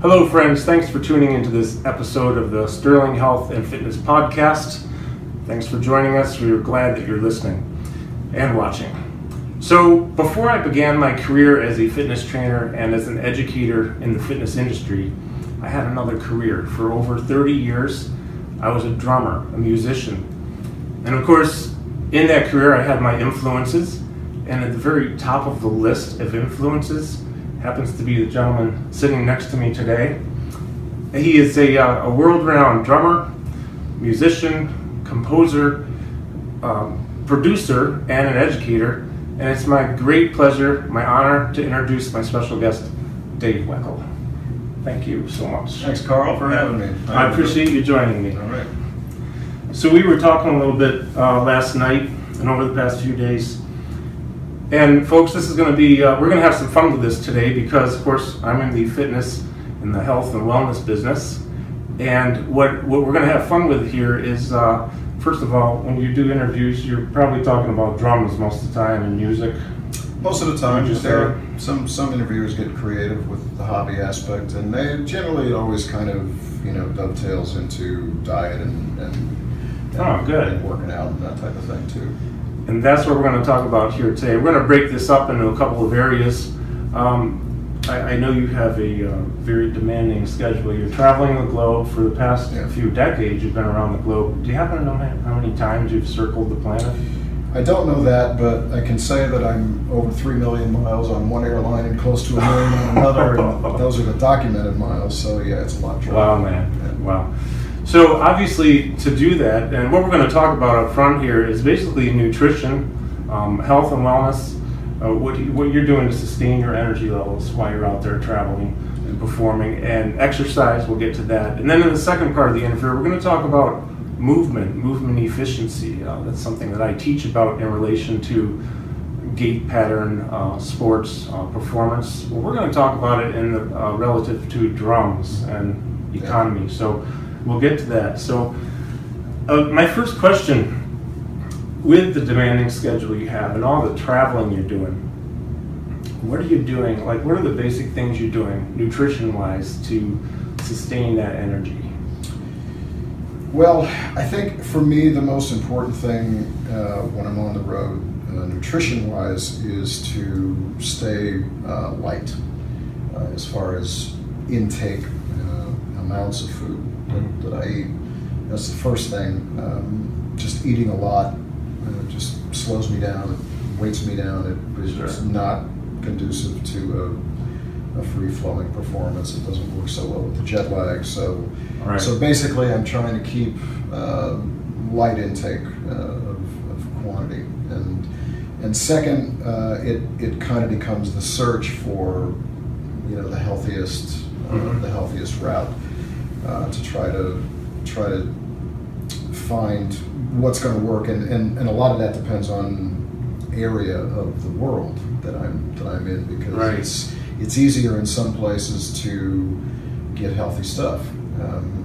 Hello, friends. Thanks for tuning into this episode of the Sterling Health and Fitness Podcast. Thanks for joining us. We are glad that you're listening and watching. So, before I began my career as a fitness trainer and as an educator in the fitness industry, I had another career. For over 30 years, I was a drummer, a musician. And of course, in that career, I had my influences. And at the very top of the list of influences happens to be the gentleman sitting next to me today. He is a, uh, a world renowned drummer, musician, composer, um, producer, and an educator. And it's my great pleasure, my honor, to introduce my special guest, Dave Weckl. Thank you so much. Thanks, Carl, for having me. I appreciate you joining me. All right. So we were talking a little bit uh, last night and over the past few days and folks, this is going to be, uh, we're going to have some fun with this today because, of course, I'm in the fitness and the health and wellness business. And what, what we're going to have fun with here is, uh, first of all, when you do interviews, you're probably talking about drums most of the time and music. Most of the time, just there, some some interviewers get creative with the hobby aspect, and they generally it always kind of you know dovetails into diet and, and, and oh, good. and working out and that type of thing too and that's what we're going to talk about here today. We're going to break this up into a couple of areas. Um, I, I, know you have a uh, very demanding schedule. You're traveling the globe for the past yeah. few decades. You've been around the globe. Do you happen to know how many times you've circled the planet? I don't know that, but I can say that I'm over three million miles on one airline and close to a million on another. those are the documented miles. So yeah, it's a lot. Wow, man! Yeah. Wow. So obviously, to do that, and what we're going to talk about up front here is basically nutrition, um, health and wellness, uh, what, you, what you're doing to sustain your energy levels while you're out there traveling and performing, and exercise. We'll get to that, and then in the second part of the interview, we're going to talk about movement, movement efficiency. Uh, that's something that I teach about in relation to gait pattern, uh, sports uh, performance. Well, we're going to talk about it in the, uh, relative to drums and economy. So we'll get to that. So, uh, my first question with the demanding schedule you have and all the traveling you're doing, what are you doing? Like, what are the basic things you're doing, nutrition wise, to sustain that energy? Well, I think for me, the most important thing uh, when I'm on the road, uh, nutrition wise, is to stay uh, light uh, as far as intake uh, amounts of food that, that, I eat. That's the first thing. Um, just eating a lot uh, just slows me down, it weights me down. It is sure. just not conducive to a, a free flowing performance. It doesn't work so well with the jet lag. So, right. so basically, I'm trying to keep uh, light intake uh, of, of, quantity. And and second, uh, it it kind of becomes the search for you know the healthiest uh, mm-hmm. the healthiest route uh, to try to try to find what's going to work, and, and, and a lot of that depends on area of the world that I'm that I'm in because right. it's it's easier in some places to get healthy stuff. Um,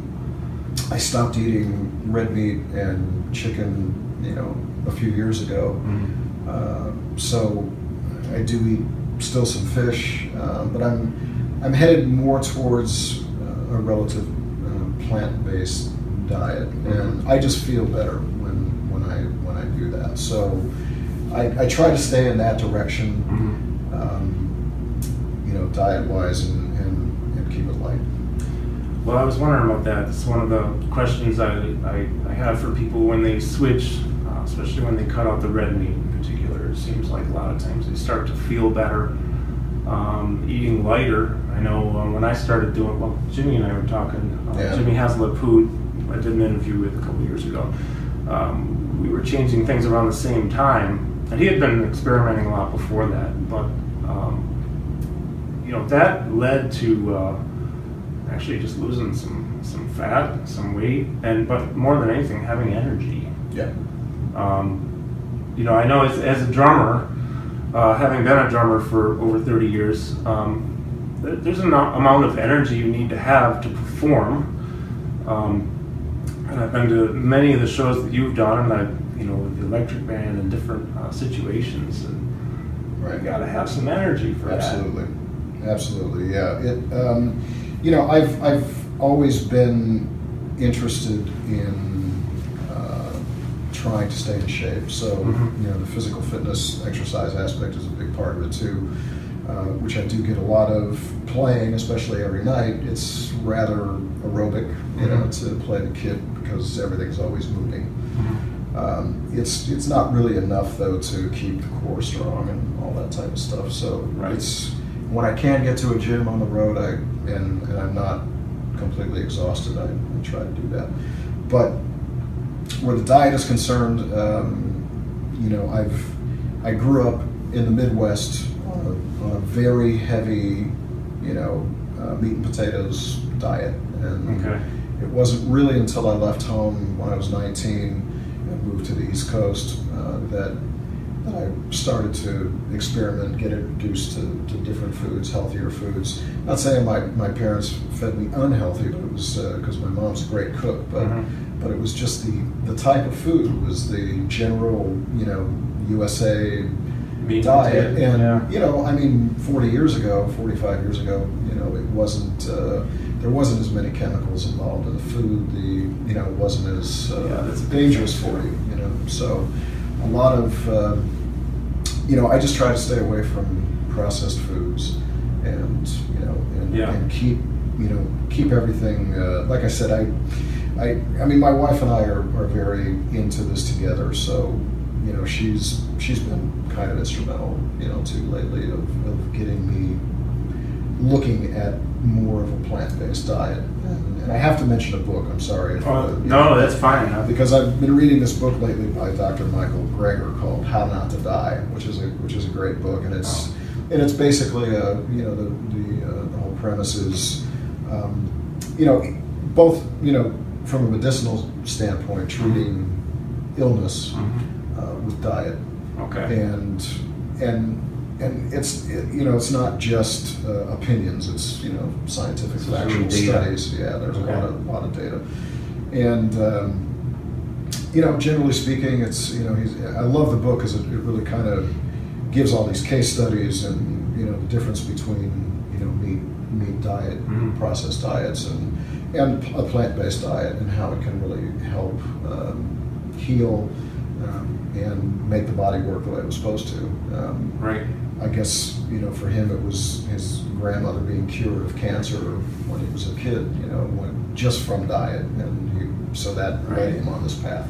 I stopped eating red meat and chicken, you know, a few years ago. Mm-hmm. Uh, so I do eat still some fish, uh, but I'm I'm headed more towards uh, a relative plant-based diet, and I just feel better when when I when I do that. So I, I try to stay in that direction, mm-hmm. um, you know, diet-wise, and, and, and keep it light. Well, I was wondering about that. It's one of the questions I, I, I have for people when they switch, uh, especially when they cut out the red meat in particular. It seems like a lot of times they start to feel better um, eating lighter. I know um, when I started doing, well, Jimmy and I were talking. Uh, yeah. Jimmy Haslip, who I did an interview with a couple years ago. Um, we were changing things around the same time, and he had been experimenting a lot before that. But um, you know, that led to uh, actually just losing some some fat, some weight, and but more than anything, having energy. Yeah. Um, you know, I know as, as a drummer uh, having been a drummer for over 30 years, um, there's an amount of energy you need to have to perform. Um, and I've been to many of the shows that you've done, and I've, you know, with the electric band and different uh, situations, and right. you got to have some energy for absolutely. that. Absolutely, absolutely, yeah. It, um, you know, I've I've always been interested in trying to stay in shape. So Mhm. you know, the physical fitness exercise aspect is a big part of it too, uh, which I do get a lot of playing, especially every night. It's rather aerobic, you know, Mhm. to play the kit because everything's always moving. Mhm. Um, it's it's not really enough though to keep the core strong and all that type of stuff. So Right. it's when I can get to a gym on the road, I and, and I'm not completely exhausted, I, I try to do that. But where the diet is concerned, um, you know, I've I grew up in the Midwest on a, on a very heavy, you know, uh, meat and potatoes diet, and Okay. it wasn't really until I left home when I was 19 and moved to the East Coast uh, that that I started to experiment, get introduced to, to different foods, healthier foods. Not saying my, my parents fed me unhealthy, but it was because my mom's a great cook, but Mhm. But it was just the the type of food was the general, you know, USA Meat diet, potato, and yeah. you know, I mean, 40 years ago, 45 years ago, you know, it wasn't. Uh, there wasn't as many chemicals involved in the food. The you know, it wasn't as uh, Yeah, that's dangerous for you. You know, so a lot of uh, you know, I just try to stay away from processed foods, and you know, and, Yeah. and keep you know keep everything. Uh, like I said, I. I, I mean, my wife and I are, are very into this together. So, you know, she's she's been kind of instrumental, you know, too lately of, of getting me looking at more of a plant-based diet. And, and I have to mention a book. I'm sorry. if, Oh, uh, no, know, that's fine. I- because I've been reading this book lately by Dr. Michael Greger called How Not to Die, which is a which is a great book, and it's and it's basically a you know the the, uh, the whole premise is um, you know both you know from a medicinal standpoint treating illness Mhm. uh, with diet Okay. and and and it's it, you know it's not just uh, opinions it's you know scientific factual studies yeah there's Okay. a lot of lot of data and um, you know generally speaking it's you know he's I love the book because it, it really kind of gives all these case studies and you know the difference between you know meat meat diet Mhm. processed diets and and a plant-based diet and how it can really help um, heal um, and make the body work the way it was supposed to. Um, Right. I guess you know for him it was his grandmother being cured of cancer when he was a kid. You know, when, just from diet, and he, so that Right. led him on this path.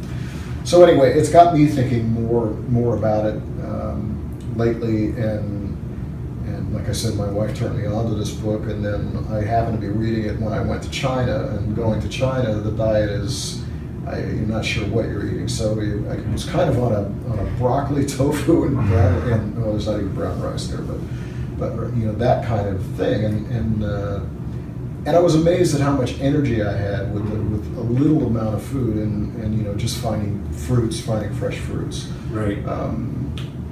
So anyway, it's got me thinking more more about it um, lately, and and like I said, my wife turned me on to this book, and then I happened to be reading it when I went to China. And going to China, the diet is I, you're not sure what you're eating. So we, I was kind of on a on a broccoli, tofu, and brown, and well, there's not even brown rice there, but but you know that kind of thing, and and. Uh, and I was amazed at how much energy I had with, the, with a little amount of food, and, and you know just finding fruits, finding fresh fruits Right. um,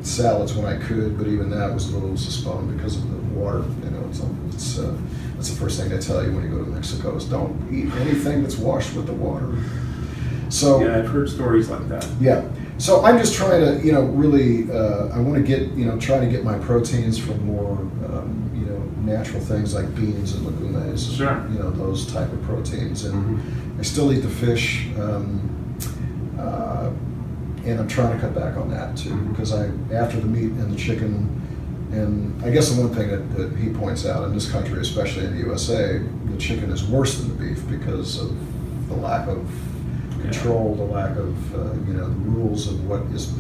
salads when I could, but even that was a little suspended because of the water. You know, it's, it's uh, that's the first thing they tell you when you go to Mexico is don't eat anything that's washed with the water. So yeah, I've heard stories like that. yeah. So I'm just trying to, you know, really, uh, I want to get, you know, try to get my proteins from more, um, you know, natural things like beans and legumes. Sure. You know, those type of proteins. And Mhm. I still eat the fish, um, uh, and I'm trying to cut back on that too because I, after the meat and the chicken, and I guess the one thing that, that he points out in this country, especially in the USA, the chicken is worse than the beef because of the lack of Yeah. control, the lack of uh, you know the rules of what is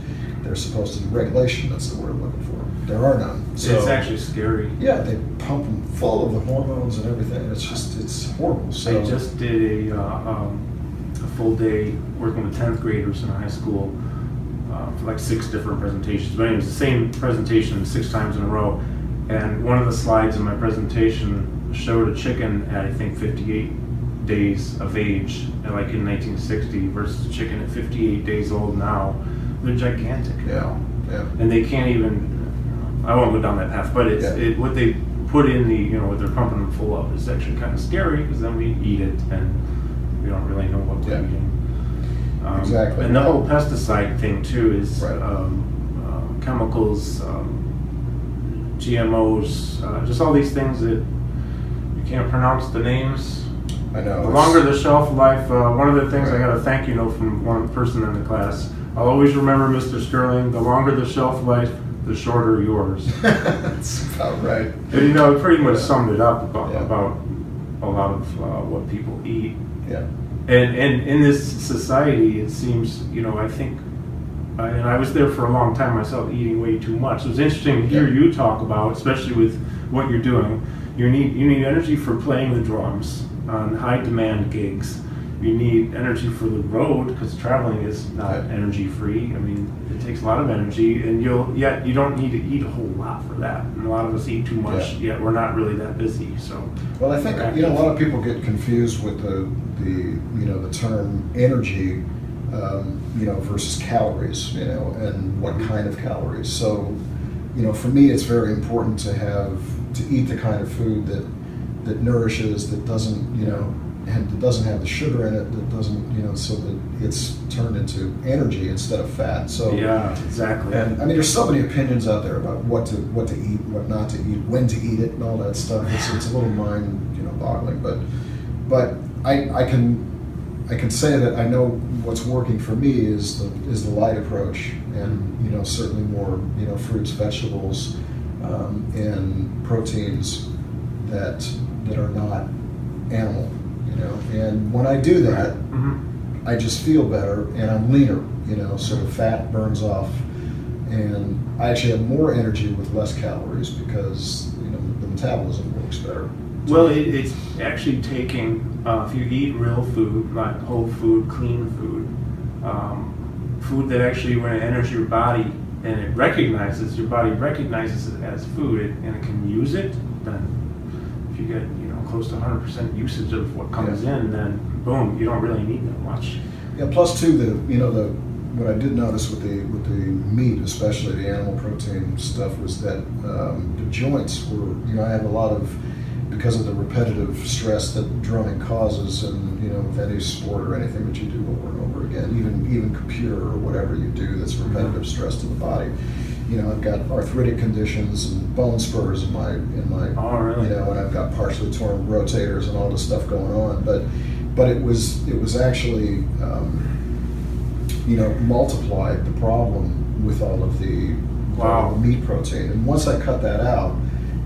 they're supposed to do. Regulation, that's the word I'm looking for. There are none. So it's actually scary. yeah, they pump them full of the hormones and everything. It's just it's horrible. So I just did a, uh, um, a full day working with 10th graders in a high school uh, for like six different presentations. But anyways, the same presentation six times in a row. And one of the slides in my presentation showed a chicken at I think 58 days of age, like in 1960, versus a chicken at 58 days old now. They're gigantic. yeah, yeah. and they can't even. I won't go down that path, but it's Yeah. it, what they put in the you know what they're pumping them full of is actually kind of scary because then we eat it and we don't really know what we're Yeah. eating. Um, Exactly. And the whole pesticide thing too is Right. um, uh, chemicals, um, GMOs, uh, just all these things that you can't pronounce the names. I know. The longer the shelf life, uh, one of the things I got a thank you note from one person in the class. I'll always remember Mr. Sterling. The longer the shelf life, the shorter yours. That's about right. And, you know, it pretty much summed it up about, Yeah. about a lot of uh, what people eat. Yeah. And, and in this society, it seems, you know, I think, I- and I was there for a long time myself, eating way too much. It was interesting to hear Yeah. you talk about, especially with what you're doing. You need you need energy for playing the drums on high demand gigs. You need energy for the road because traveling is not energy free. I mean, it takes a lot of energy, and you'll yet you don't need to eat a whole lot for that. And a lot of us eat too much. Yeah. Yet we're not really that busy. So Well, I think you know a lot of people get confused with the the you know the term energy, um, you know, versus calories, you know, and what kind of calories. So, you know, for me, it's very important to have to eat the kind of food that that nourishes, that doesn't you know, that doesn't have the sugar in it, that doesn't you know, so that it's turned into energy instead of fat. So yeah, exactly. and I mean, there's so many opinions out there about what to what to eat, what not to eat, when to eat it, and all that stuff. It's, it's a little mind you know boggling, but but I, I can I can say that I know what's working for me is the is the light approach, and you know certainly more you know fruits, vegetables, um, and proteins that that are not animal. You know, and when I do that, hmm I just feel better and I'm leaner, you know, so the fat burns off. And I actually have more energy with less calories because, you know, the metabolism works better. Well, it, it's actually taking, uh, if you eat real food, like whole food, clean food, um, food that actually, when it enters your body and it recognizes, your body recognizes it as food and it can use it, then if you get, close to 100% usage of what comes Yeah. in, then boom, you don't really need that much. Yeah, plus too, the, you know, the, what I did notice with the, with the meat, especially the animal protein stuff, was that um, the joints were, you know, I have a lot of, because of the repetitive stress that drumming causes and, you know, with any sport or anything that you do over and over again, even, even computer or whatever you do that's repetitive stress to the body. You know, I've got arthritic conditions and bone spurs in my, in my, Oh, really? you know, and I've got partially torn rotators and all this stuff going on. But, but it was, it was actually, um, you know, multiplied the problem with all of the, Wow. meat protein. And once I cut that out,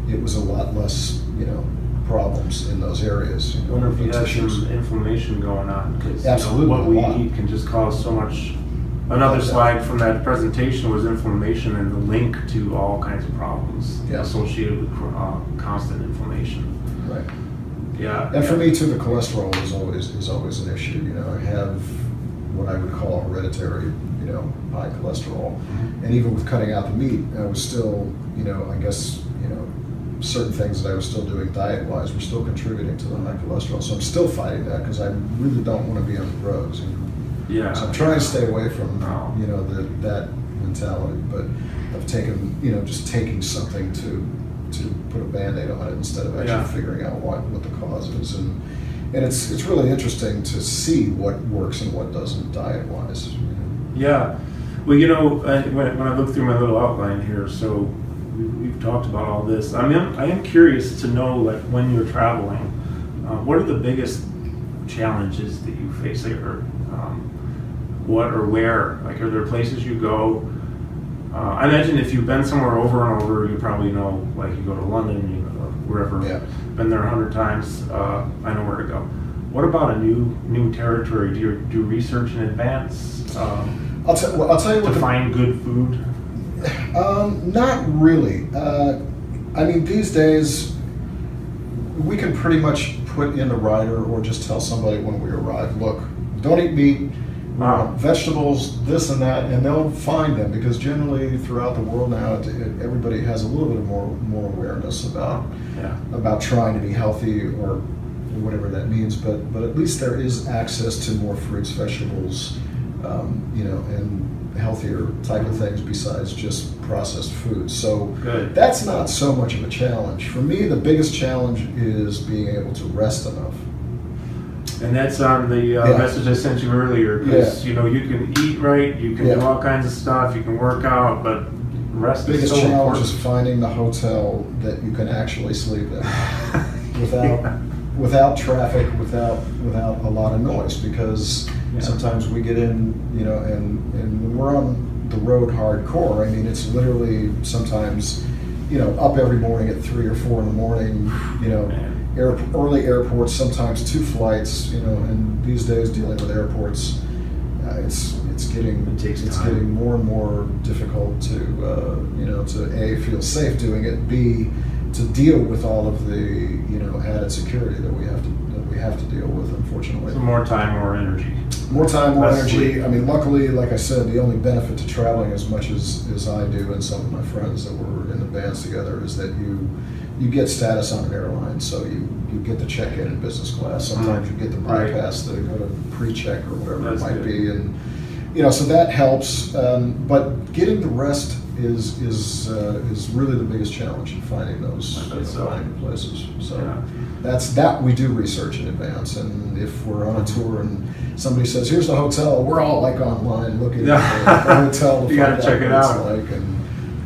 it was a lot less, you know, problems in those areas. You I know, wonder if you have some inflammation going on because Absolutely, what we eat can just cause so much. Another slide from that presentation was inflammation and the link to all kinds of problems Yeah. associated with uh, constant inflammation. Right. Yeah. And for me too, the cholesterol is always is always an issue. You know, I have what I would call hereditary, you know, high cholesterol, and even with cutting out the meat, I was still, you know, I guess, you know, certain things that I was still doing diet wise were still contributing to the high cholesterol. So I'm still fighting that because I really don't want to be on the drugs. Know? Yeah. So I'm trying to stay away from, you know, the, that mentality. But I've taken, you know, just taking something to to put a band-aid on it instead of actually Yeah. figuring out what, what the cause is. And and it's it's really interesting to see what works and what doesn't diet-wise. You know? Yeah. Well, you know, I, when, when I look through my little outline here, so we, we've talked about all this. I mean, I am curious to know, like, when you're traveling, uh, what are the biggest challenges that you face, or um, what or where? Like, are there places you go? Uh, I imagine if you've been somewhere over and over, you probably know, like, you go to London, you go wherever. Yeah. Been there a hundred times. Uh, I know where to go. What about a new new territory? Do you do research in advance? Um, I'll, tell well, I'll tell you what to the, find good food. Um, not really. Uh, I mean, these days, we can pretty much put in the rider or just tell somebody when we arrive, look, don't eat meat, want vegetables, this and that, and they'll find them because generally throughout the world now, it, it, everybody has a little bit of more more awareness about Yeah. about trying to be healthy or whatever that means. But but at least there is access to more fruits, vegetables, um, you know, and healthier type of things besides just processed food. So Good. that's not so much of a challenge. For me, the biggest challenge is being able to rest enough. And that's on the uh, Yeah. message I sent you earlier. Because you know you can eat right, you can Yeah. do all kinds of stuff, you can work out, but rest biggest is so challenge is finding the hotel that you can actually sleep in. without Yeah. without traffic, without without a lot of noise. Because Yeah. sometimes we get in, you know, and and when we're on the road hardcore, I mean, it's literally sometimes, you know, up every morning at three or four in the morning, you know. Man. Air, early airports, sometimes two flights, you know, and these days dealing with airports, uh, it's it's getting It takes it's time. getting more and more difficult to uh, you know to a feel safe doing it, b to deal with all of the you know added security that we have to that we have to deal with. Unfortunately, So more time, more energy. more time, more Less energy. sleep. I mean, luckily, like I said, the only benefit to traveling as much as, as I do and some of my friends that were in the bands together is that you you get status on an airline, so you, you get the check in in business class. Sometimes you get the Right. bypass to go to pre-check or whatever That's it might good. be, and you know, so that helps. Um, but getting the rest is is uh, is really the biggest challenge in finding those you know, so. finding places. So Yeah. that's that we do research in advance, and if we're on a tour and somebody says, "Here's the hotel," we're all like online looking Yeah. at the, the hotel to You gotta find check it what it's out. like, and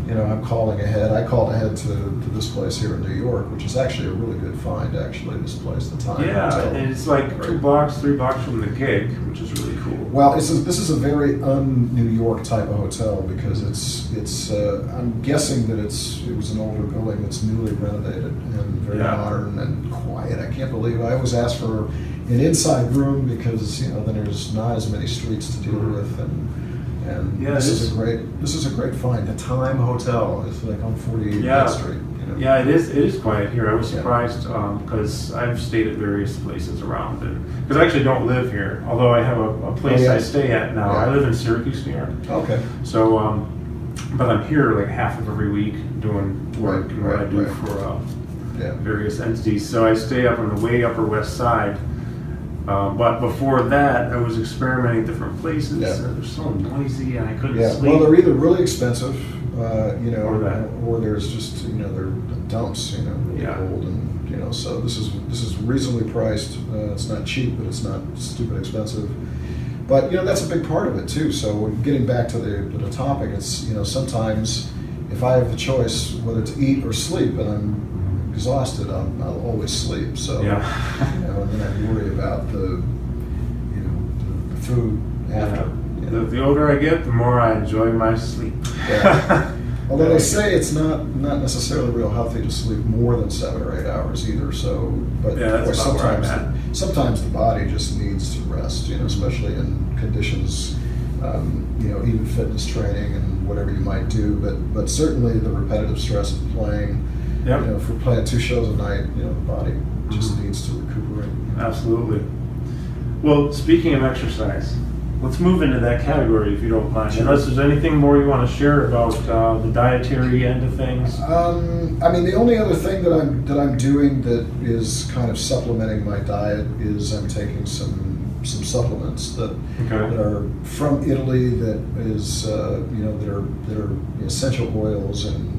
you know, I'm calling ahead. I called ahead to, to this place here in New York, which is actually a really good find. Actually, this place, the Time Yeah, Hotel. and it's like two blocks, three blocks from the gig, which is really cool. Well, it's a, this is a very un-New York type of hotel because it's it's. Uh, I'm guessing that it's it was an older building that's newly renovated and very Yeah. modern and quiet. I can't believe I always ask for an inside room because you know then there's not as many streets to deal Mhm. with and. And Yeah, this is a great this is a great find. The Time Hotel is like on 48th Yeah. Street. You know? Yeah, it is. It is quiet here. I was surprised because I've stayed at various places around, and because I actually don't live here, although I have a, a place Oh, yeah. I stay at now. Yeah. I live in Syracuse, New York. Okay. So, um, but I'm here like half of every week doing work Right, and what I do right. for uh, Yeah. various entities. So I stay up on the way Upper West Side. Uh, but before that, I was experimenting different places. Yeah. was so noisy, and I couldn't Yeah, sleep. well, they're either really expensive, uh, you know, Or or there's just you know they're dumps, you know, really Yeah. old, and you know, so this is this is reasonably priced. Uh, it's not cheap, but it's not stupid expensive. But you know, that's a big part of it too. So getting back to the to the topic, it's you know sometimes if I have the choice whether to eat or sleep, and I'm exhausted, I'm, I'll always sleep. So Yeah. you know, and then I worry about the you know the, the food after. you The, know. the older I get, the more I enjoy my sleep. Yeah. Although they say it's not not necessarily real healthy to sleep more than seven or eight hours either. So, but Yeah, that's of course, about where I'm sometimes the, sometimes the body just needs to rest. You know, especially in conditions, um, you know, even fitness training and whatever you might do. But but certainly the repetitive stress of playing. Yep. You know, if we're playing two shows a night, you know, the body just Mhm. needs to recuperate. Absolutely. Well, speaking of exercise, let's move into that category if you don't mind. Sure. Unless there's anything more you want to share about uh, the dietary end of things. Um, I mean, the only other thing that I'm that I'm doing that is kind of supplementing my diet is I'm taking some some supplements that, Okay. that are from Italy that is uh, you know that are that are essential oils and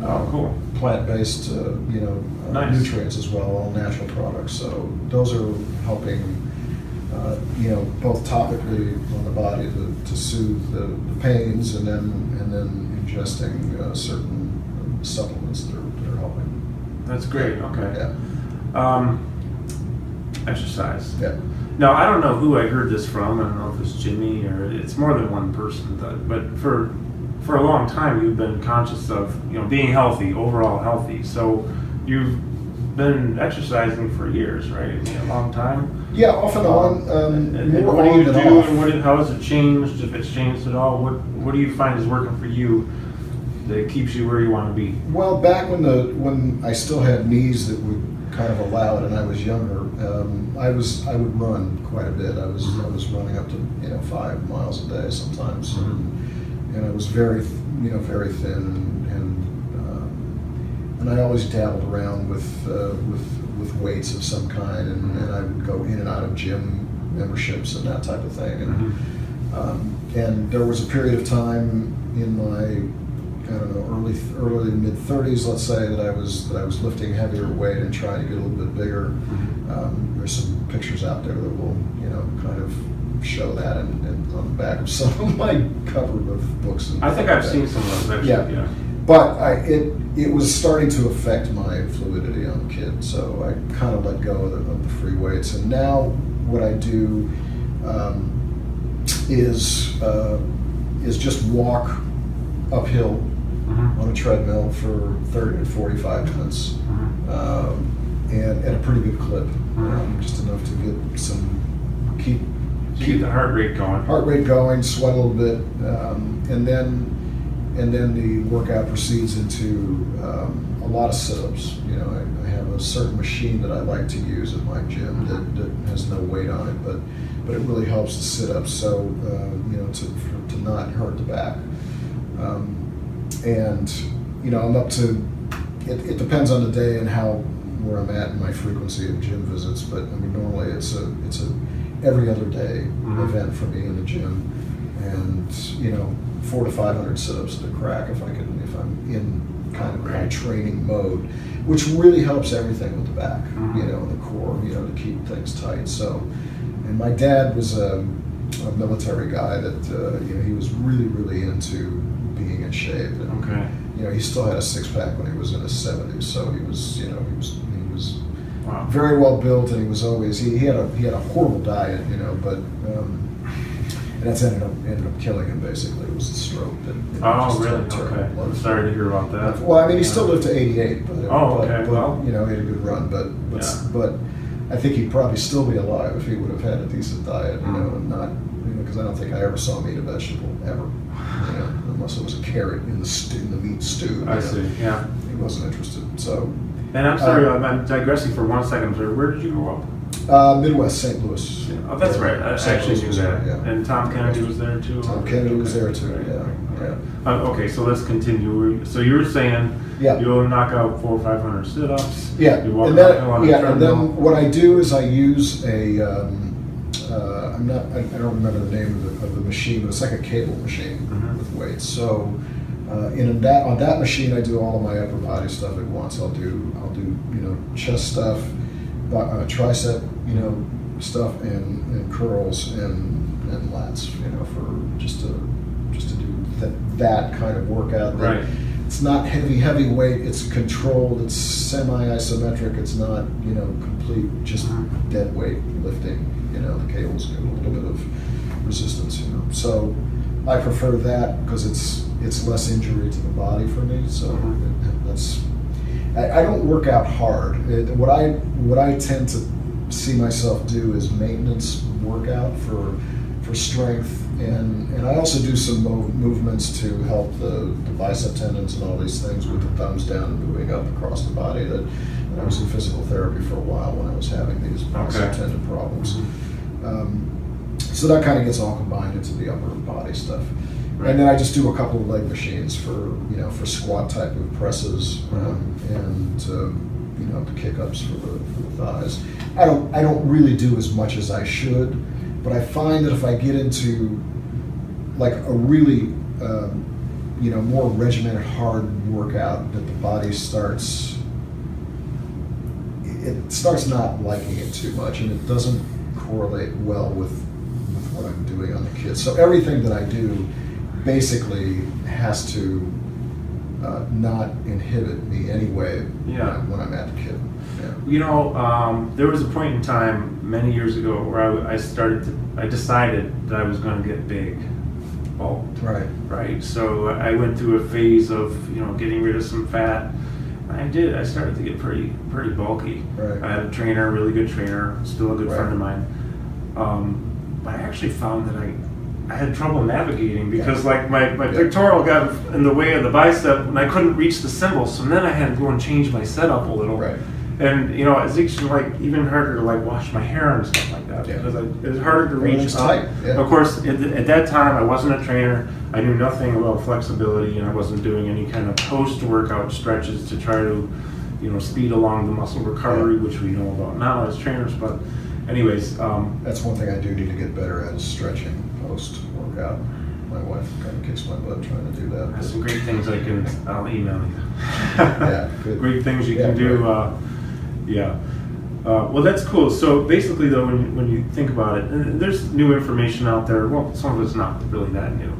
Oh, cool. plant-based uh, you know uh, Nice. nutrients as well, all natural products. So those are helping. Uh, you know, both topically on the body to, to soothe the, the pains, and then and then ingesting uh, certain supplements that are, that are helping. That's great. Okay. Yeah, Um, exercise. yeah. Now I don't know who I heard this from. I don't know if it's Jimmy or it's more than one person. But, but for for a long time, you've been conscious of you know being healthy, overall healthy. So you've been exercising for years, right? I mean, a long time. Yeah, off and on. Um, and, and more what do you do, and what, how has it changed? If it's changed at all, what what do you find is working for you that keeps you where you want to be? Well, back when the when I still had knees that would kind of allow it, and I was younger, um, I was I would run quite a bit. I was I was running up to you know five miles a day sometimes, and, and I was very you know very thin, and and, um, and I always dabbled around with uh, with with weights of some kind, and, and I would go in and out of gym memberships and that type of thing, and. Um, and there was a period of time in my, I don't know, early early mid 30s, let's say, that I was that I was lifting heavier weight and trying to get a little bit bigger. Um, there's some pictures out there that will, you know, kind of show that and, and on the back of some of my cover of books. And I think I've like seen some of those actually. Yeah. Yeah. but I, it it was starting to affect my fluidity on the kit, so I kind of let go of the, of the free weights. And now what I do um, is uh, is just walk uphill Mhm. on a treadmill for 30 to 45 minutes, Mhm. um, and at a pretty good clip, Mhm. um, just enough to get some keep keep the heart rate going. heart rate going, sweat a little bit, um, and then and then the workout proceeds into um, a lot of sit-ups. You know, I, I have a certain machine that I like to use at my gym that, that has no weight on it, but but it really helps the sit-ups. So uh, you know, to for, to not hurt the back. Um, and you know, I'm up to. It, it depends on the day and how where I'm at in my frequency of gym visits, but I mean, normally it's a it's a every other day Mhm. event for me in the gym, and you know, four to five hundred sit-ups at a crack if I can if I'm in kind of Right. training mode, which really helps everything with the back, Mhm. you know, and the core, you know, to keep things tight. So, and my dad was a, a military guy that uh, you know he was really really into being in shape. And, Okay. You know, he still had a six pack when he was in his seventies, so he was you know he was Wow. very well built, and he was always he, he had a he had a horrible diet, you know, but um, and that's ended up ended up killing him. Basically, it was a stroke that. you know, Oh, really? Okay. blood I'm sorry to hear about that. Well, I mean, he still lived to 88, but Oh, okay, but, well. you know, he had a good run, but but Yeah. but I think he'd probably still be alive if he would have had a decent diet, you know, Mm. and not you know because I don't think I ever saw him eat a vegetable ever, you know, unless it was a carrot in the stew, in the meat stew. I know. see. Yeah. He wasn't interested. So, And I'm sorry, Um, I'm digressing for one second. Sir. Where did you grow up? uh, Midwest St. Louis. Oh, that's Yeah, right. I St. actually Louis, knew that. Yeah. And Tom Kennedy was there too. Tom Kennedy was there too, Right, yeah, right, Uh, okay, so let's continue. So you were saying Yeah. you'll knock out four or five hundred sit-ups. Yeah, You walk and uphill on then a yeah, and then what I do is I use a. Um, uh, I'm not. I, I don't remember the name of the, of the machine, but it's like a cable machine Mhm. with weights. So, uh, in that on that machine, I do all of my upper body stuff at once. I'll do I'll do you know chest stuff, uh, tricep you know stuff, and, and curls and and lats. You know for just to just to do that that kind of workout. Right. it's not heavy, heavy weight. It's controlled. It's semi-isometric. It's not, you know, complete just dead weight lifting. You know, the cables give a little bit of resistance. You know, so I prefer that because it's it's less injury to the body for me. So Mhm. that's. I, I don't work out hard. It, what I what I tend to see myself do is maintenance workout for for strength and and I also do some mov- movements to help the, the bicep tendons and all these things with the thumbs down and moving up across the body that, I was in physical therapy for a while when I was having these bicep Okay. tendon problems. Um, so that kind of gets all combined into the upper body stuff. Right. And then I just do a couple of leg machines for you know for squat type of presses um, and um, you know the kick ups for the, for the thighs. I don't I don't really do as much as I should, but I find that if I get into like a really um, you know more regimented hard workout, that the body starts it starts not liking it too much, and it doesn't correlate well with what I'm doing on the kids. So everything that I do basically has to uh, not inhibit me anyway Yeah. when, when I'm at the kit. Yeah. You know, um, there was a point in time many years ago where I, I started to, I decided that I was going to get big, bulked, Right. right? So I went through a phase of, you know, getting rid of some fat. I did. I started to get pretty, pretty bulky. Right. I had a trainer, a really good trainer, still a good Right. friend of mine. Um, but I actually found that I, I had trouble navigating because like my, my Yeah. pectoral got in the way of the bicep and I couldn't reach the cymbal. So then I had to go and change my setup a little. Right. And you know, it's actually like even harder to like wash my hair and stuff like that Yeah. because I, it's harder to reach. Tight, yeah. Of course, at, at that time I wasn't a trainer. I knew nothing about flexibility, and I wasn't doing any kind of post-workout stretches to try to, you know, speed along the muscle recovery, Yeah. which we know about now as trainers. But, anyways, um, That's one thing I do need to get better at is stretching post workout. My wife kind of kicks my butt trying to do that. There's some great things I can. I'll email you. Yeah, good. Great things you Yeah, can do. Uh, yeah. Uh, well, that's cool. So basically, though, when, when you think about it, and there's new information out there. Well, some of it's not really that new.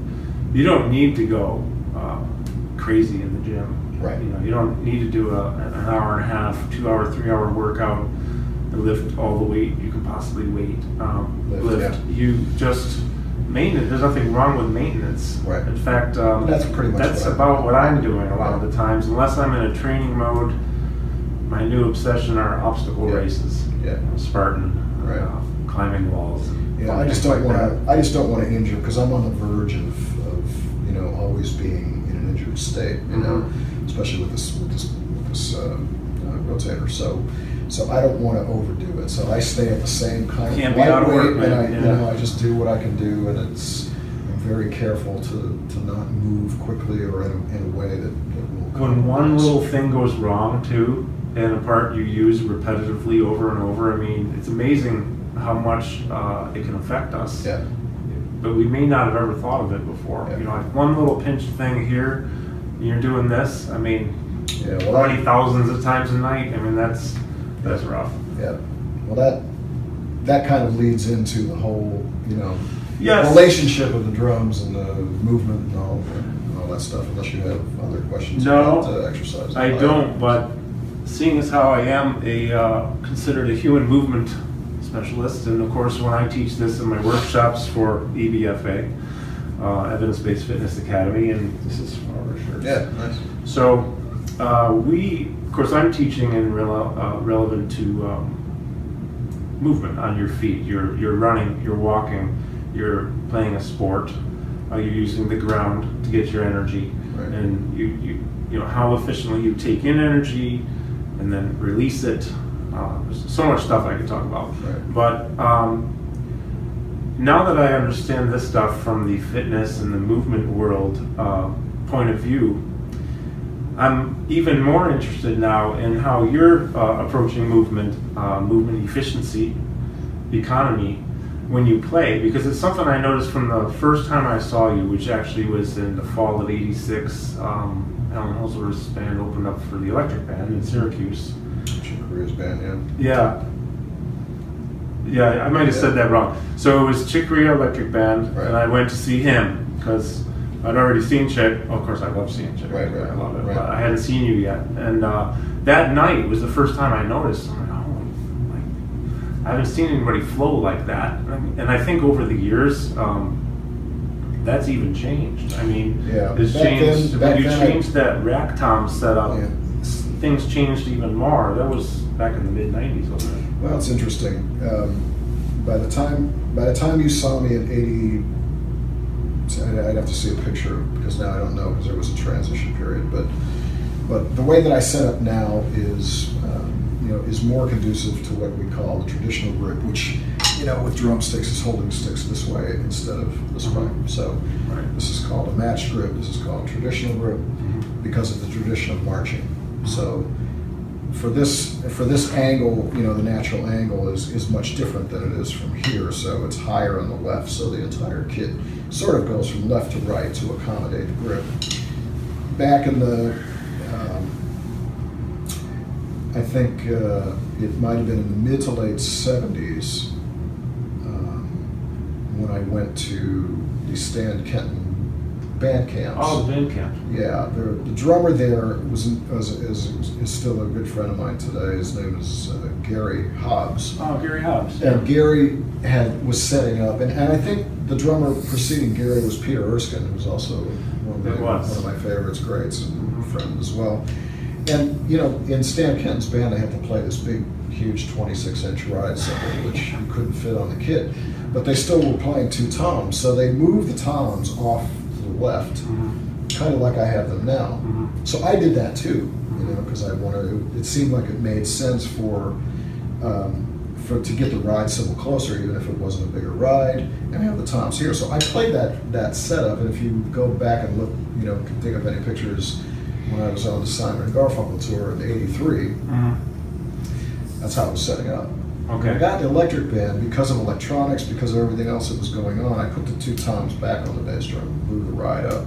You don't need to go uh, crazy in the gym. Right. You know, you don't need to do a, an hour and a half, two hour, three hour workout lift all the weight you can possibly weight um, Lift, lift. yeah. You just maintenance. There's nothing wrong with maintenance. Right. In fact, um, That's pretty much that's what about what I'm doing a lot of the times. Unless I'm in a training mode, my new obsession are obstacle Yeah. races. Yeah. You know, Spartan, Right. uh, climbing walls. Yeah, I just don't like want to. I just don't want to injure because I'm on the verge of, of you know always being in an injured state. You know, Mm-hmm. especially with this with this with this uh, uh, rotator. So, so I don't want to overdo it. So I stay at the same kind Can't of be out of lightweight, work, and I man, you yeah. know I just do what I can do, and it's I'm very careful to, to not move quickly or in a, in a way that, that will. When one little thing goes wrong too, and a part you use repetitively over and over, I mean, it's amazing how much uh, it can affect us. yeah But we may not have ever thought of it before. Yeah. You know, like one little pinch thing here, you're doing this. I mean, yeah well many thousands of times a night? I mean, that's that's rough. Yeah. Well, that that kind of leads into the whole, you know, Yes. relationship of the drums and the movement and all, and all that stuff. Unless you have other questions No, about uh, exercise. I don't, but seeing as how I am a uh, considered a human movement specialist, and of course, when I teach this in my workshops for EBFA, uh, Evidence-Based Fitness Academy, and this is our shirts. Yeah. Nice. So uh, we, of course, I'm teaching and rele- uh, relevant to um, movement on your feet. You're you're running, you're walking, you're playing a sport. Uh, you're using the ground to get your energy, Right. and you, you you know how efficiently you take in energy and then release it. Uh, there's so much stuff I could talk about, Right. but. Um, now that I understand this stuff from the fitness and the movement world uh, point of view, I'm even more interested now in how you're uh, approaching movement, uh, movement efficiency, economy when you play, because it's something I noticed from the first time I saw you, which actually was in the fall of '86. Um, Allan Holdsworth's band opened up for the Electric Band in Syracuse. Chick Corea's band, yeah. Yeah. Yeah, I might have said that wrong. So it was Chick Corea Electric Band, Right. and I went to see him because I'd already seen Chick. Of course, I love seeing Chick. Right, right, I love it. right. But I hadn't seen you yet, and uh, that night was the first time I noticed. I'm like, oh, like, I haven't seen anybody flow like that. And I, think over the years, um, that's even changed. I mean, Yeah, it's back changed then- when you then I- changed that rack tom setup. Yeah. Things changed even more. That was back in the mid '90s, wasn't it? Well, it's interesting. Um, by the time by the time you saw me at I'd I'd have to see a picture because now I don't know because there was a transition period. But but the way that I set up now is um, you know is more conducive to what we call the traditional grip, which you know with drumsticks is holding sticks this way instead of this way. So Right. this is called a match grip. This is called traditional grip because of the tradition of marching. So for this for this angle, you know, the natural angle is is much different than it is from here. So it's higher on the left. So the entire kit sort of goes from left to right to accommodate the grip. Back in the, um, I think uh, it might have been in the mid to late '70s um, when I went to the Stan Kenton band camps. Oh, band camp. Yeah, the, the drummer there was, was is, is still a good friend of mine today. His name is uh, Gary Hobbs. Oh, Gary Hobbs. And Gary had was setting up, and, and I think the drummer preceding Gary was Peter Erskine, who was also one of my, one of my favorites, greats, and friend as well. And you know, in Stan Kenton's band, they had to play this big, huge 26-inch ride cymbal, which you couldn't fit on the kit. But they still were playing two toms, so they moved the toms off left, Mhm. kind of like I have them now. Mhm. So I did that too, you know, because I wanted. It seemed like it made sense for, um, for to get the ride cymbal closer, even if it wasn't a bigger ride, and have the toms here. So I played that that setup, and if you go back and look, you know, dig up any pictures when I was on the Simon and Garfunkel tour in '83, Mhm. that's how I was setting up. When I got the electric band because of electronics, because of everything else that was going on. I put the two toms back on the bass drum, moved the ride up,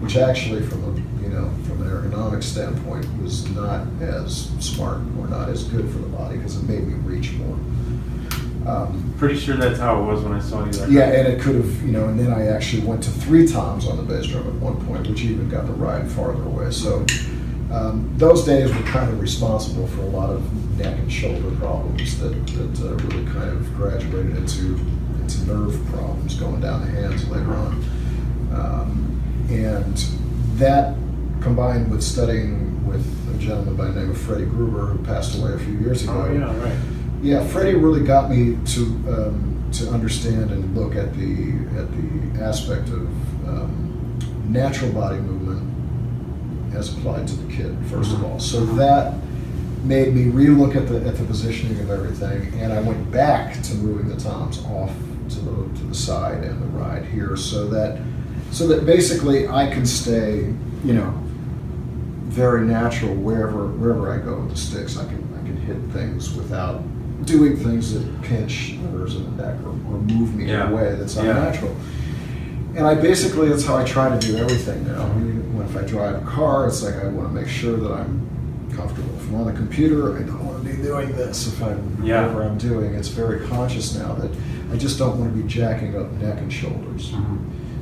which actually, from a you know from an ergonomic standpoint, was not as smart or not as good for the body because it made me reach more. Um, Pretty sure that's how it was when I saw you that yeah, and it could have, you know, and then I actually went to three toms on the bass drum at one point, which even got the ride farther away. So um, those days were kind of responsible for a lot of neck and shoulder problems that, that uh, really kind of graduated into, into nerve problems going down the hands later on. Um, and that combined with studying with a gentleman by the name of Freddie Gruber, who passed away a few years ago. Oh, yeah, right. Yeah, Freddie really got me to um, to understand and look at the at the aspect of um, natural body movement as applied to the kit. 1st of all, so that made me relook at the at the positioning of everything, and I went back to moving the toms off to the to the side and the ride here, so that so that basically I can stay, you know, very natural wherever wherever I go with the sticks. I can I can hit things without doing things that pinch nerves in the neck or, or move me Yeah. in a way that's Yeah. And I basically that's how I try to do everything now. When if I drive a car, it's like I want to make sure that I'm comfortable. If I'm on the computer, I don't want to be doing this. If I'm Yeah. whatever I'm doing, it's very conscious now that I just don't want to be jacking up neck and shoulders. Mhm.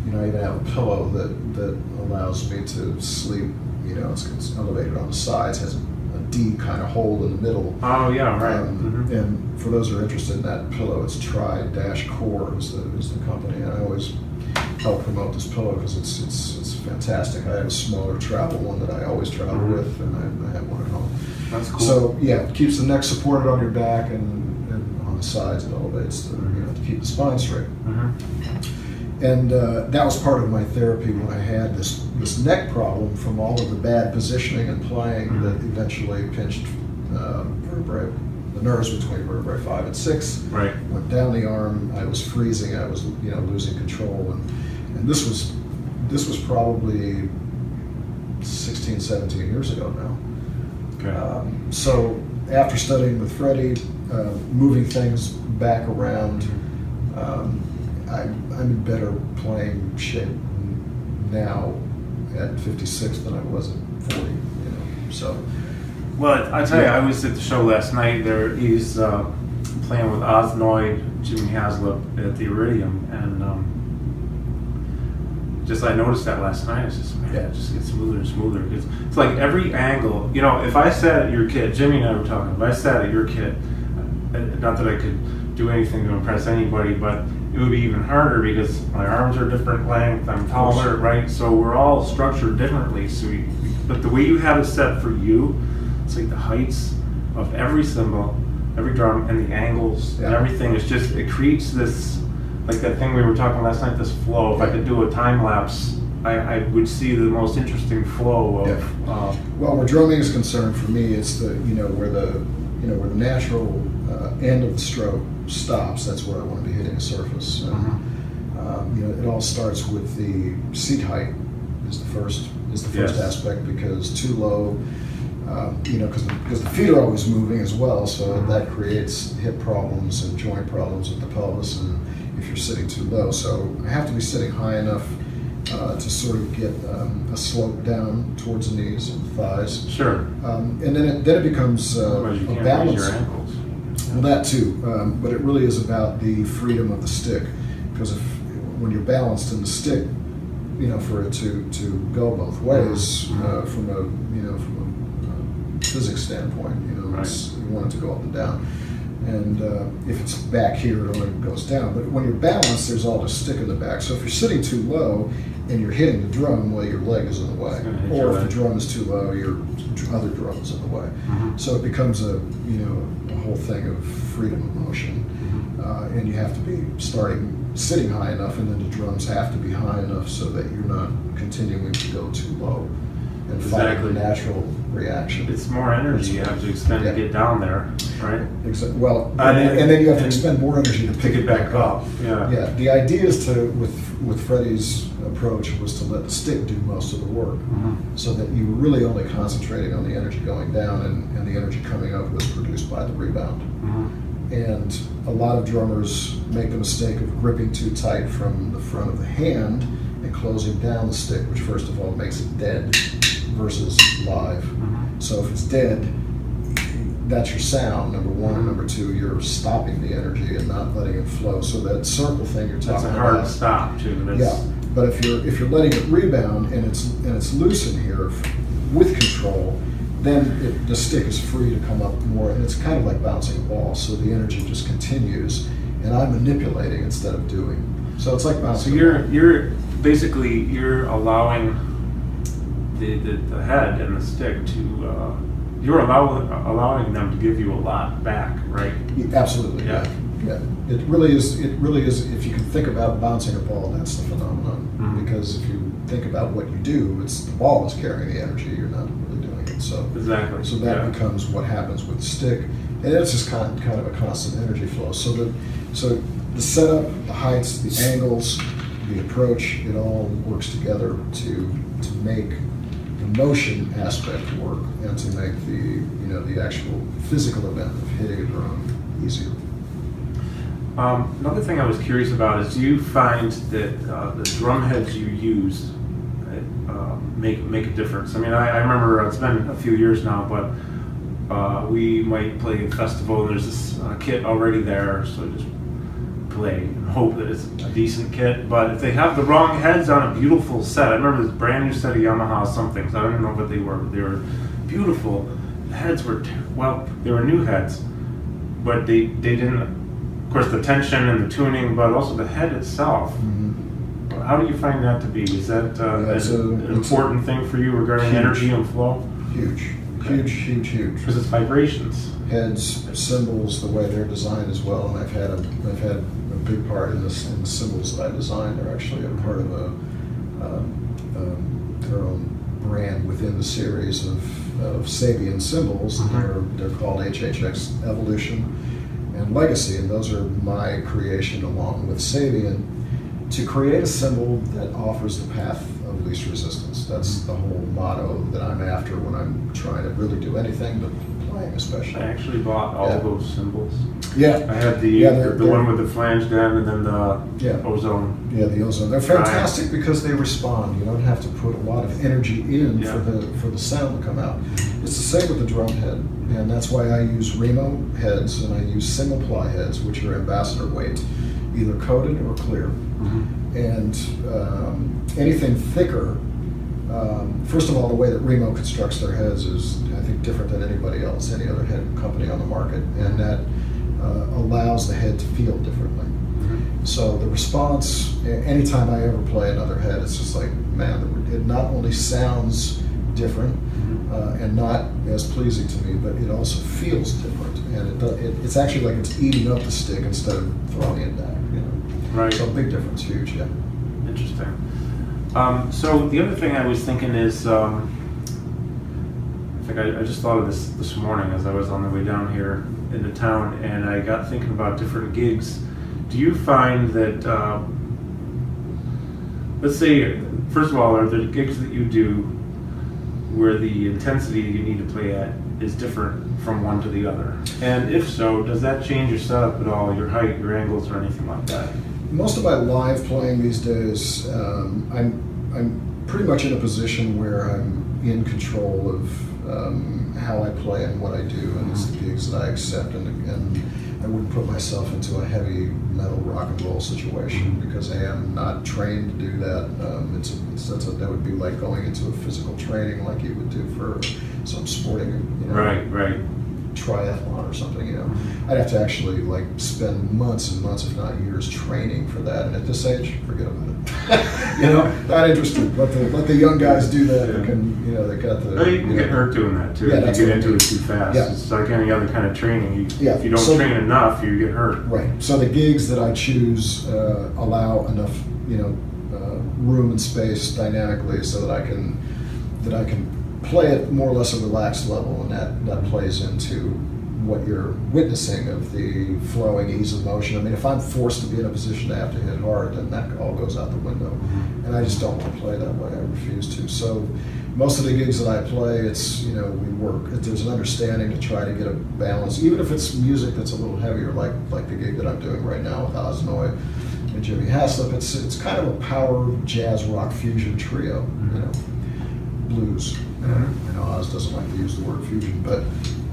You know, I even have a pillow that, that allows me to sleep. You know, it's, it's elevated on the sides, has a, a D kind of hole in the middle. Oh, yeah, right. Um, Mhm. And for those who are interested in that pillow, it's Tri Dash Core is the, is the company. And I always help promote this pillow because it's, it's, it's fantastic. I have a smaller travel one that I always travel Mhm. with, and I, I have one at home. That's cool. So yeah, it keeps the neck supported on your back and, and on the sides. It elevates the you know to keep the spine straight. Mhm. And uh, that was part of my therapy when I had this, this neck problem from all of the bad positioning and playing Mhm. that eventually pinched uh, vertebrae, the nerves between vertebrae five and six. Right. Went down the arm. I was freezing. I was you know losing control, and and this was this was probably 16, 17 years ago now. Okay. Um, so after studying with Freddie, uh, moving things back around, um, I'm, I'm in better playing shape now at 56 than I was at 40. You know, so Well, I tell you, I was at the show last night. There, he's uh, playing with Oz Noy, Jimmy Haslip at the Iridium, and um, just I noticed that last night. It's just man, Yeah. it just gets smoother and smoother. It's, it's like every angle. You know, if I sat at your kit, Jimmy and I were talking. If I sat at your kit, uh, not that I could do anything to impress anybody, but it would be even harder because my arms are different length. I'm taller, right? So we're all structured differently. So, we, but the way you have it set for you, it's like the heights of every cymbal, every drum, and the angles and everything. It's just it creates this, like that thing we were talking last night. This flow. If I could do a time lapse, I, I would see the most interesting flow of. Yeah. Uh, Well, where drumming is concerned, for me, it's the you know where the you know where the natural uh, end of the stroke stops. That's where I want to be hitting a surface. And, um, you know, it all starts with the seat height is the first is the first Yes. aspect because too low. Um, you know, because because the feet are always moving as well, so that creates hip problems and joint problems with the pelvis, and if you're sitting too low, so I have to be sitting high enough uh, to sort of get um, a slope down towards the knees and the thighs, sure. um, and then it, then it becomes uh, a balance. raise your ankles. Well, that too, um, but it really is about the freedom of the stick. Because if when you're balanced in the stick, you know, for it to, to go both ways Mhm. uh, from a you know from a uh, physics standpoint, you know, it's, you want it to go up and down. And uh, if it's back here, it only goes down. But when you're balanced, there's all this stick in the back. So if you're sitting too low and you're hitting the drum, well, your leg is in the way. It's gonna hit your Or if the drum is too low, your other drum is in the way. Mhm. So it becomes a you know a whole thing of freedom of motion, Mhm. uh, and you have to be starting sitting high enough, and then the drums have to be high enough so that you're not continuing to go too low and Exactly. the natural reaction. It's more energy you have to expend Yeah. to get down there, right? Well, And and, then- and then you have to expend more energy to pick it back up. Yeah. Yeah, the idea is to with with Freddie's approach was to let the stick do most of the work. Mhm. so that you were really only concentrating on the energy going down and, and the energy coming up was produced by the rebound. Mhm. And a lot of drummers make the mistake of gripping too tight from the front of the hand and closing down the stick, which first of all makes it dead versus live. Mhm. So if it's dead, that's your sound, number one. And number two, you're stopping the energy and not letting it flow. So that circle thing you're That's talking a hard about. stop too. That's, Yeah, but if you're if you're letting it rebound and it's and it's loose in here with control, then it, the stick is free to come up more, and it's kind of like bouncing a ball. So the energy just continues, and I'm manipulating instead of doing. So it's like So bouncing. a you're you're basically you're allowing the, the, the head and the stick to uh, you're allowing allowing them to give you a lot back, right? Absolutely, yeah. yeah. It really is. It really is. If you can think about bouncing a ball, that's the phenomenon. Mhm. Because if you think about what you do, it's the ball is carrying the energy. You're not really doing it. So Exactly. So that yeah. becomes what happens with the stick, and it's just kind kind of a constant energy flow. So the so the setup, the heights, the angles, the approach, it all works together to to make motion aspect work and to make the you know the actual physical event of hitting a drum easier. Um, another thing I was curious about is do you find that uh, the drum heads you use uh, make make a difference? I mean, I, I remember it's been a few years now, but uh, we might play a festival and there's this uh, kit already there, so just play and hope that it's a decent kit. But if they have the wrong heads on a beautiful set, I remember this brand new set of Yamaha somethings. I don't even know what they were, but they were beautiful. The heads were ter- well, they were new heads, but they they didn't. Of course, the tension and the tuning, but also the head itself. How do you find that to be? Is that uh, Yeah, a- an important thing for you regarding huge- energy and flow? Huge, Okay. huge, huge, huge. Because it's vibrations. Heads, cymbals, the way they're designed as well, and I've had a, I've had a big part in this, in the cymbals that I designed. They're actually a part of a, um, um, their own brand within the series of, of Sabian cymbals. Mhm. They're, they're called HHX Evolution and Legacy, and those are my creation along with Sabian to create a cymbal that offers the path of least resistance. That's the whole motto that I'm after when I'm trying to really do anything, but especially. I actually bought all Yeah. those cymbals. Yeah, I had the Yeah, the, they're- the one with the flange down and then the Yeah. ozone. yeah, the ozone. They're fantastic because they respond. You don't have to put a lot of energy in Yeah. for the for the sound to come out. It's the same with the drum head, and that's why I use Remo heads and I use single ply heads, which are ambassador weight, either coated or clear. And um, anything thicker, um, first of all, the way that Remo constructs their heads is, I think, different than anybody else, any other head company on the market, and that uh, allows the head to feel differently. So the response, anytime I ever play another head, it's just like, man, it not only sounds different uh, and not as pleasing to me, but it also feels different, and it, it, it's actually like it's eating up the stick instead of throwing it back. You know, Right. so big difference, huge, yeah. Interesting. Um, so the other thing I was thinking is, um, I think I, just thought of this this morning as I was on the way down here into town, and I got thinking about different gigs. Do you find that, uh, let's say, first of all, are the gigs that you do where the intensity you need to play at is different from one to the other? And if so, does that change your setup at all, your height, your angles, or anything like that? Most of my live playing these days, um, I'm I'm pretty much in a position where I'm in control of um, how I play and what I do, and it's the gigs that I accept, and, and I wouldn't put myself into a heavy metal rock and roll situation because I am not trained to do that. Um, it's, it's that's a, that would be like going into a physical training like you would do for some sporting, you know, Right, right. Triathlon or something, you know. I'd have to actually like spend months and months, if not years, training for that. And at this age, forget about it. you know, not interested. Let the let the young guys do that. Yeah. can, you know, they got the. You can you get know, hurt doing that too. Yeah, if you get I into mean. it too fast. Yeah. It's like any other kind of training. You, Yeah, If you don't so- train enough, you get hurt. Right. So the gigs that I choose uh, allow enough, you know, uh, room and space dynamically so that I can that I can play at more or less a relaxed level, and that that plays into what you're witnessing of the flowing ease of motion. I mean, if I'm forced to be in a position to have to hit hard, then that all goes out the window, and I just don't want to play that way. I refuse to. So. Most of the gigs that I play, it's you know we work. There's an understanding to try to get a balance, even if it's music that's a little heavier, like like the gig that I'm doing right now with Oz Noy and Jimmy Haslip. It's it's kind of a power jazz rock fusion trio, you know, blues. Mhm. You know, Oz doesn't like to use the word fusion, but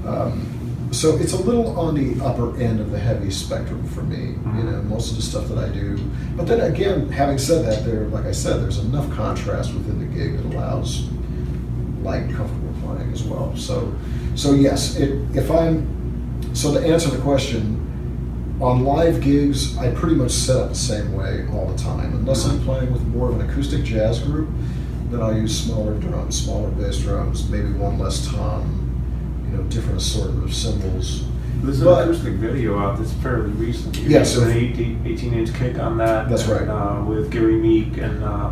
um, so it's a little on the upper end of the heavy spectrum for me. You Mhm. know, most of the stuff that I do. But then again, having said that, there, like I said, there's enough contrast within the gig that allows light, comfortable playing as well. So, so yes, it, if I'm so to answer the question, on live gigs, I pretty much set up the same way all the time, unless I'm Mhm. playing with more of an acoustic jazz group. Then I'll use smaller drums, smaller bass drums, maybe one less tom, you know, different assortment of cymbals. There's an But- acoustic video out that's fairly recent. You Yeah, so- an 18, 18 inch kick on that. That's and, right. Uh, with Gary Meek and uh,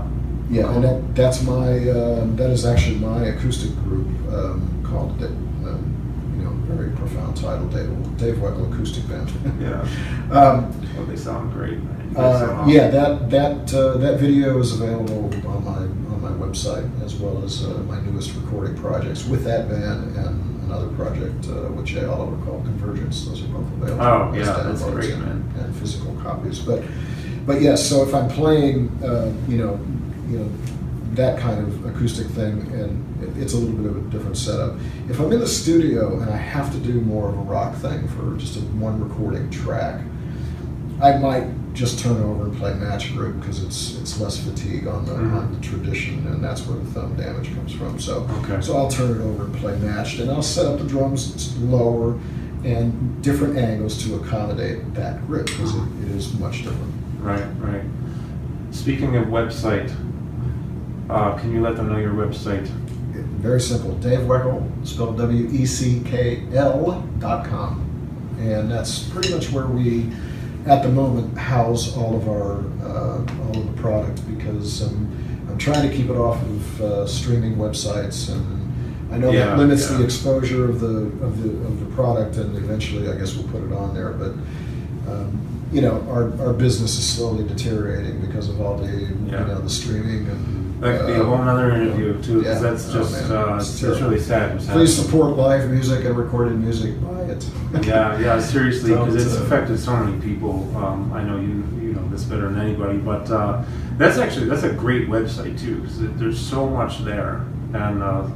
Yeah, and that, that's my uh, that is actually my acoustic group um, called the, um, you know very profound title Dave Dave Weckl Acoustic Band. yeah, um, well, they sound great. They uh, yeah, that that uh, that video is available on my website as well as uh, my newest recording projects with that band and another project uh, with Jay Oliver called Convergence. Those are both available. Oh, yeah, that's great, and, and physical copies. But but yes, so if I'm playing, uh, you know, you know that kind of acoustic thing, and it's a little bit of a different setup. If I'm in the studio and I have to do more of a rock thing for just a one recording track, I might just turn over and play match grip because it's it's less fatigue on the Mhm. on the tradition, and that's where the thumb damage comes from. So Okay. so I'll turn it over and play matched, and I'll set up the drums lower and different angles to accommodate that grip because it, it is much different. Right, right. Speaking of website, uh, can you let them know your website? Very simple. Dave Weckl, spelled W E C K L dot com. And that's pretty much where we, at the moment, house all of our, uh, all of the product because um, I'm trying to keep it off of uh, streaming websites and I know Yeah, that limits yeah. the exposure of the, of the, of the product and eventually I guess we'll put it on there, but um, you know, our, our business is slowly deteriorating because of all the, you know, the streaming and. That could be a uh, whole other interview too, yeah. because that's Oh, just, man. uh, It's it's, really sad. Please support live music and recorded music. It. Yeah, yeah, seriously, because it's uh, affected so many people. Um, I know you, you know this better than anybody, but uh, that's actually that's a great website too, because there's so much there, and uh,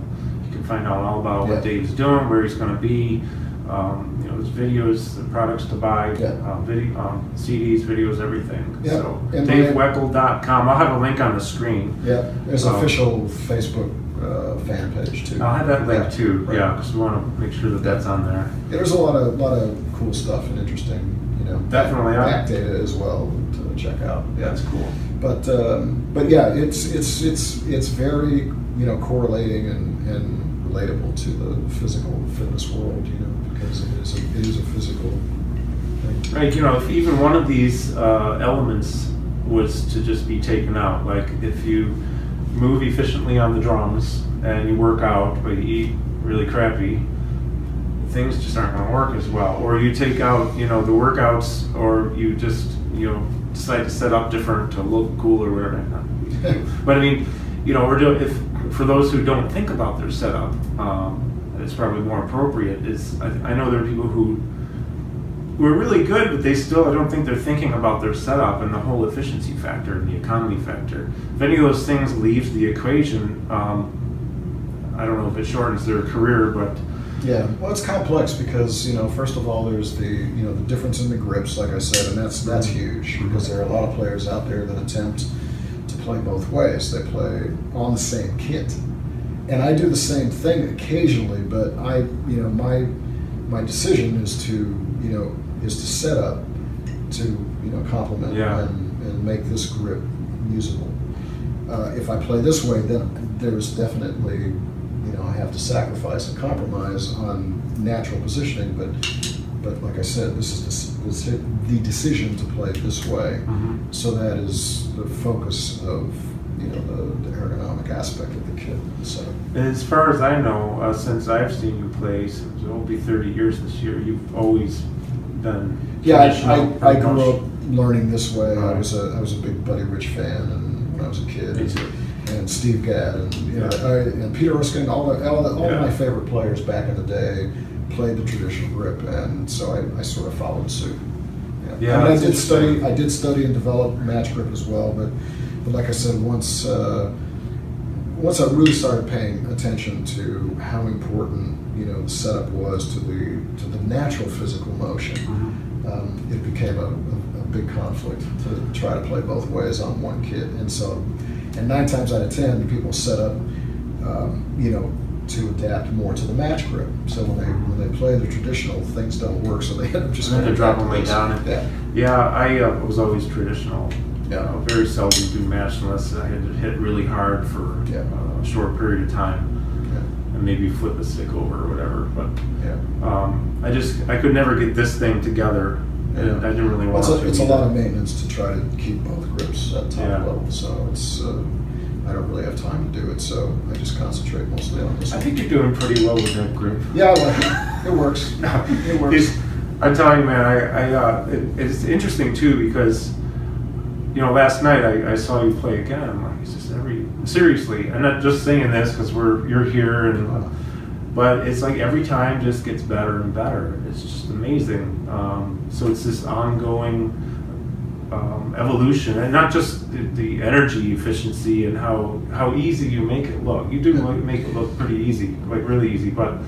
you can find out all about Yeah. what Dave's doing, where he's going to be. Um, you know, there's videos, the products to buy, Yeah. uh, video, um, CDs, videos, everything. Yeah, So DaveWeckl.com. I'll have a link on the screen. Yeah, there's an official Facebook uh, fan page too. I'll have that link Yeah, too. right. Yeah, because we want to make sure that that's on there. Yeah, there's a lot of lot of cool stuff and interesting, you know, Definitely, back data as well to check out. Yeah, That's cool. But um, but yeah, it's it's it's it's very you know correlating and, and relatable to the physical fitness world, you know, because it is a, it is a physical thing. Right, you know, if even one of these uh, elements was to just be taken out, like if you move efficiently on the drums and you work out, but you eat really crappy, things just aren't going to work as well. Or you take out, you know, the workouts, or you just, you know, decide to set up different to look cool or whatever. but I mean, you know, or do, if for those who don't think about their setup, um, it's probably more appropriate. Is I, I know there are people who who are really good, but they still I don't think they're thinking about their setup and the whole efficiency factor and the economy factor. If any of those things leaves the equation, um, I don't know if it shortens their career, but Yeah, well, it's complex because you know, first of all, there's the you know the difference in the grips, like I said, and that's that's huge because there are a lot of players out there that attempt to play both ways. They play on the same kit, and I do the same thing occasionally. But I, you know, my my decision is to you know is to set up to you know complement Yeah. and, and make this grip usable. Uh, if I play this way, then there's definitely, you know, I have to sacrifice and compromise on natural positioning. But, but like I said, this is the, this, the decision to play this way. Mhm. So that is the focus of, you know, the, the ergonomic aspect of the kit. So as far as I know, uh, since I've seen you play, since it will be 30 years this year, you've always yeah, I, I, I grew up learning this way. I was a I was a big Buddy Rich fan, and when I was a kid. And Steve Gadd and you know, I, and Peter Erskine, all the, all, the, all Yeah. of my favorite players back in the day played the traditional grip, and so I, I sort of followed suit. Yeah, I, mean, I did study. I did study and develop match grip as well, but but like I said, once uh, once I really started paying attention to how important you know the setup was to the to the natural physical motion, Mm-hmm. um, it became a, a, a big conflict to try to play both ways on one kit. And so, and nine times out of ten, people set up, um, you know, to adapt more to the match grip. So when they when they play the traditional, things don't work. So they end up just have to drop them way down and- Yeah, Yeah, I uh, was always traditional. Yeah. Uh, very seldom do match unless I had to hit really hard for Yeah. a short period of time maybe flip a stick over or whatever. But yeah. um, I just I could never get this thing together, and I didn't really Well, want it's, a, to. it's a lot of maintenance to try to keep both grips at top Yeah. level. So it's uh, I don't really have time to do it. So I just concentrate mostly on this. I think you're doing pretty well with that grip. Yeah, like it. It works. No, It works. it's- I'm telling you, man, I, I uh, it, it's interesting too because, you know, last night I, I saw you play again. I'm like, it's just every seriously. I'm not just saying this because we're you're here and, but it's like every time just gets better and better. It's just amazing. Um, so it's this ongoing um, evolution, and not just the, the energy efficiency and how how easy you make it look. You do make it look pretty easy, like really easy, but.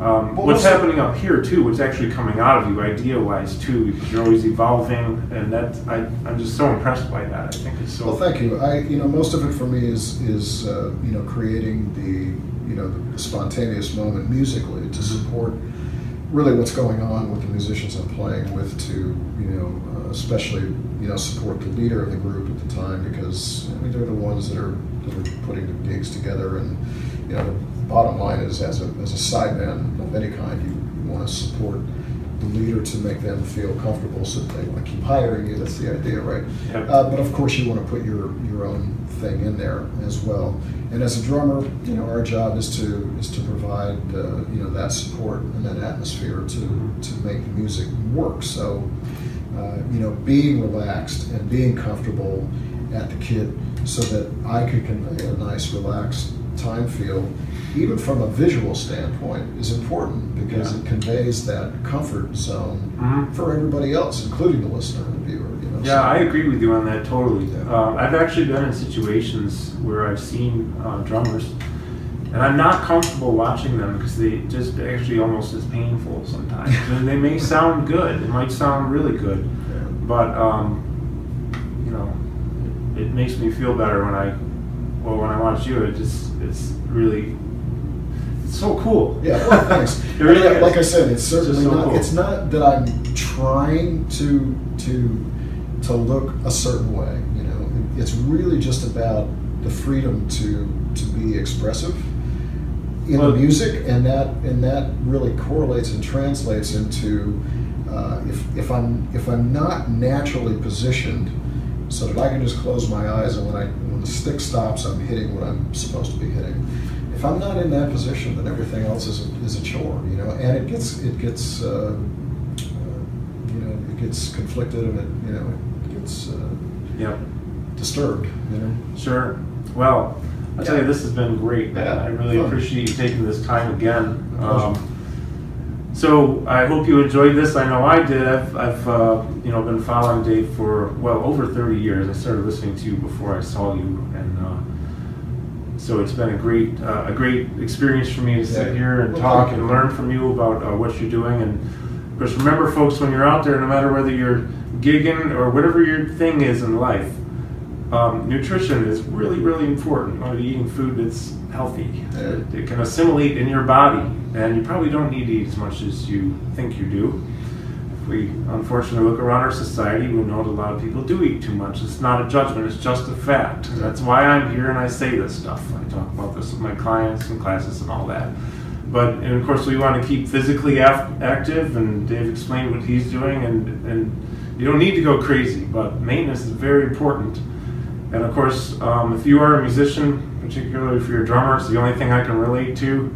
Um, what's happening up here too, what's actually coming out of you idea-wise too, because you're always evolving, and that I, I'm just so impressed by that. I think it's so. Well, thank you. I, you know, most of it for me is is uh, you know creating the you know the spontaneous moment musically to support really what's going on with the musicians I'm playing with to you know uh, especially you know support the leader of the group at the time because I mean they're the ones that are that are putting the gigs together and you know bottom line is as a as a sideman of any kind you, you want to support the leader to make them feel comfortable so that they want to keep hiring you that's the idea right Yep. uh, but of course, you want to put your your own thing in there as well. And as a drummer, you know, our job is to is to provide uh, you know that support and that atmosphere to to make the music work. So, uh, you know, being relaxed and being comfortable at the kit, so that I could convey a nice, relaxed time feel, even from a visual standpoint, is important because Yeah. it conveys that comfort zone Mhm. for everybody else, including the listener and the viewer. You know, Yeah, so- I agree with you on that totally. Yeah. Um, I've actually been in situations where I've seen uh, drummers, and I'm not comfortable watching them because they just actually almost as painful sometimes. and they may sound good, it might sound really good, Yeah. but um, you know, it, it makes me feel better when I, well, when I watch you. It just, it's really, it's so cool. Yeah, well, thanks. It really like, like I said, it's It's certainly so not. cool. It's not that I'm trying to to to look a certain way. You know, it's really just about the freedom to to be expressive in Well- the music, and that and that really correlates and translates into uh, if if I'm if I'm not naturally positioned so that I can just close my eyes and when I when the stick stops, I'm hitting what I'm supposed to be hitting. If I'm not in that position, then everything else is a, is a chore, you know, and it gets it gets uh, uh, you know it gets conflicted and it you know it gets uh, Yep. disturbed, you know. Sure. Well, I tell you, this has been great. Yeah, I really fun. appreciate you taking this time again. Um, so I hope you enjoyed this. I know I did. I've, I've uh, you know, been following Dave for well over 30 years. I started listening to you before I saw you, and uh, so it's been a great, uh, a great experience for me to sit Yeah. here and Well, talk and learn from you about uh, what you're doing. And of course, remember, folks, when you're out there, no matter whether you're gigging or whatever your thing is in life, um, nutrition is really, really important. You want to be eating food that's healthy. It, can assimilate in your body, and you probably don't need to eat as much as you think you do. If we unfortunately look around our society, we know that a lot of people do eat too much. It's not a judgment, it's just a fact. And that's why I'm here and I say this stuff. I talk about this with my clients and classes and all that. But and of course, we want to keep physically af- active, and Dave explained what he's doing, and, and you don't need to go crazy, but maintenance is very important. And of course, um, if you are a musician, particularly for your drummer, it's the only thing I can relate to.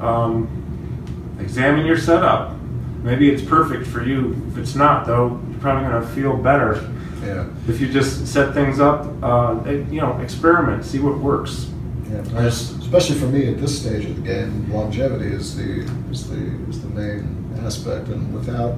Um, examine your setup. Maybe it's perfect for you. If it's not, though, you're probably going to feel better Yeah. if you just set things up. Uh, you know, experiment, see what works. Yeah, just- especially for me at this stage of the game, longevity is the is the is the main aspect, and without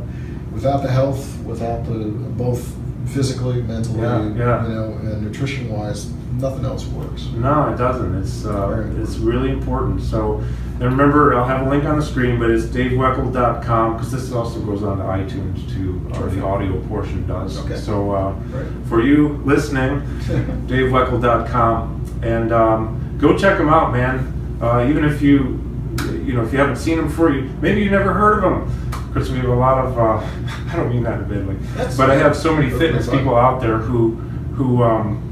without the health, without the both physically, mentally, Yeah, yeah. you know, and nutrition wise, nothing else works. No, it doesn't. It's uh, it's really important. So, and remember, I'll have a link on the screen, but it's daveweckl.com because this also goes on to iTunes too. Perfect. the audio portion does. Okay. So, uh, Right. for you listening, daveweckl.com, and um, go check them out, man. Uh, even if you, you know, if you haven't seen them before, you maybe you never heard of them. Because we have a lot of, uh, I don't mean that in a bad way, but I have so many fitness people out there who, who, um,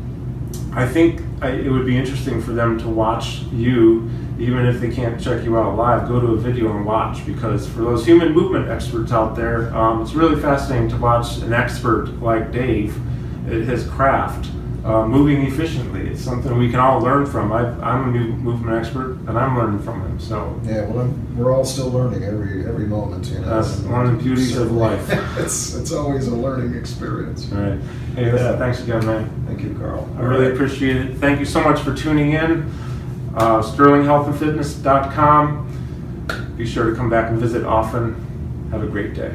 I think I, it would be interesting for them to watch you, even if they can't check you out live. Go to a video and watch because for those human movement experts out there, um, it's really fascinating to watch an expert like Dave, his craft, uh, moving efficiently. It's something we can all learn from. I, I'm a new movement expert, and I'm learning from him. So Yeah, well, I'm, we're all still learning every every moment, you know. That's one of the beauties of life. it's it's always a learning experience. all right, hey, listen, thanks again, man. Thank you, Carl. I really appreciate it. Thank you so much for tuning in. Uh, SterlingHealthAndFitness.com. Be sure to come back and visit often. Have a great day.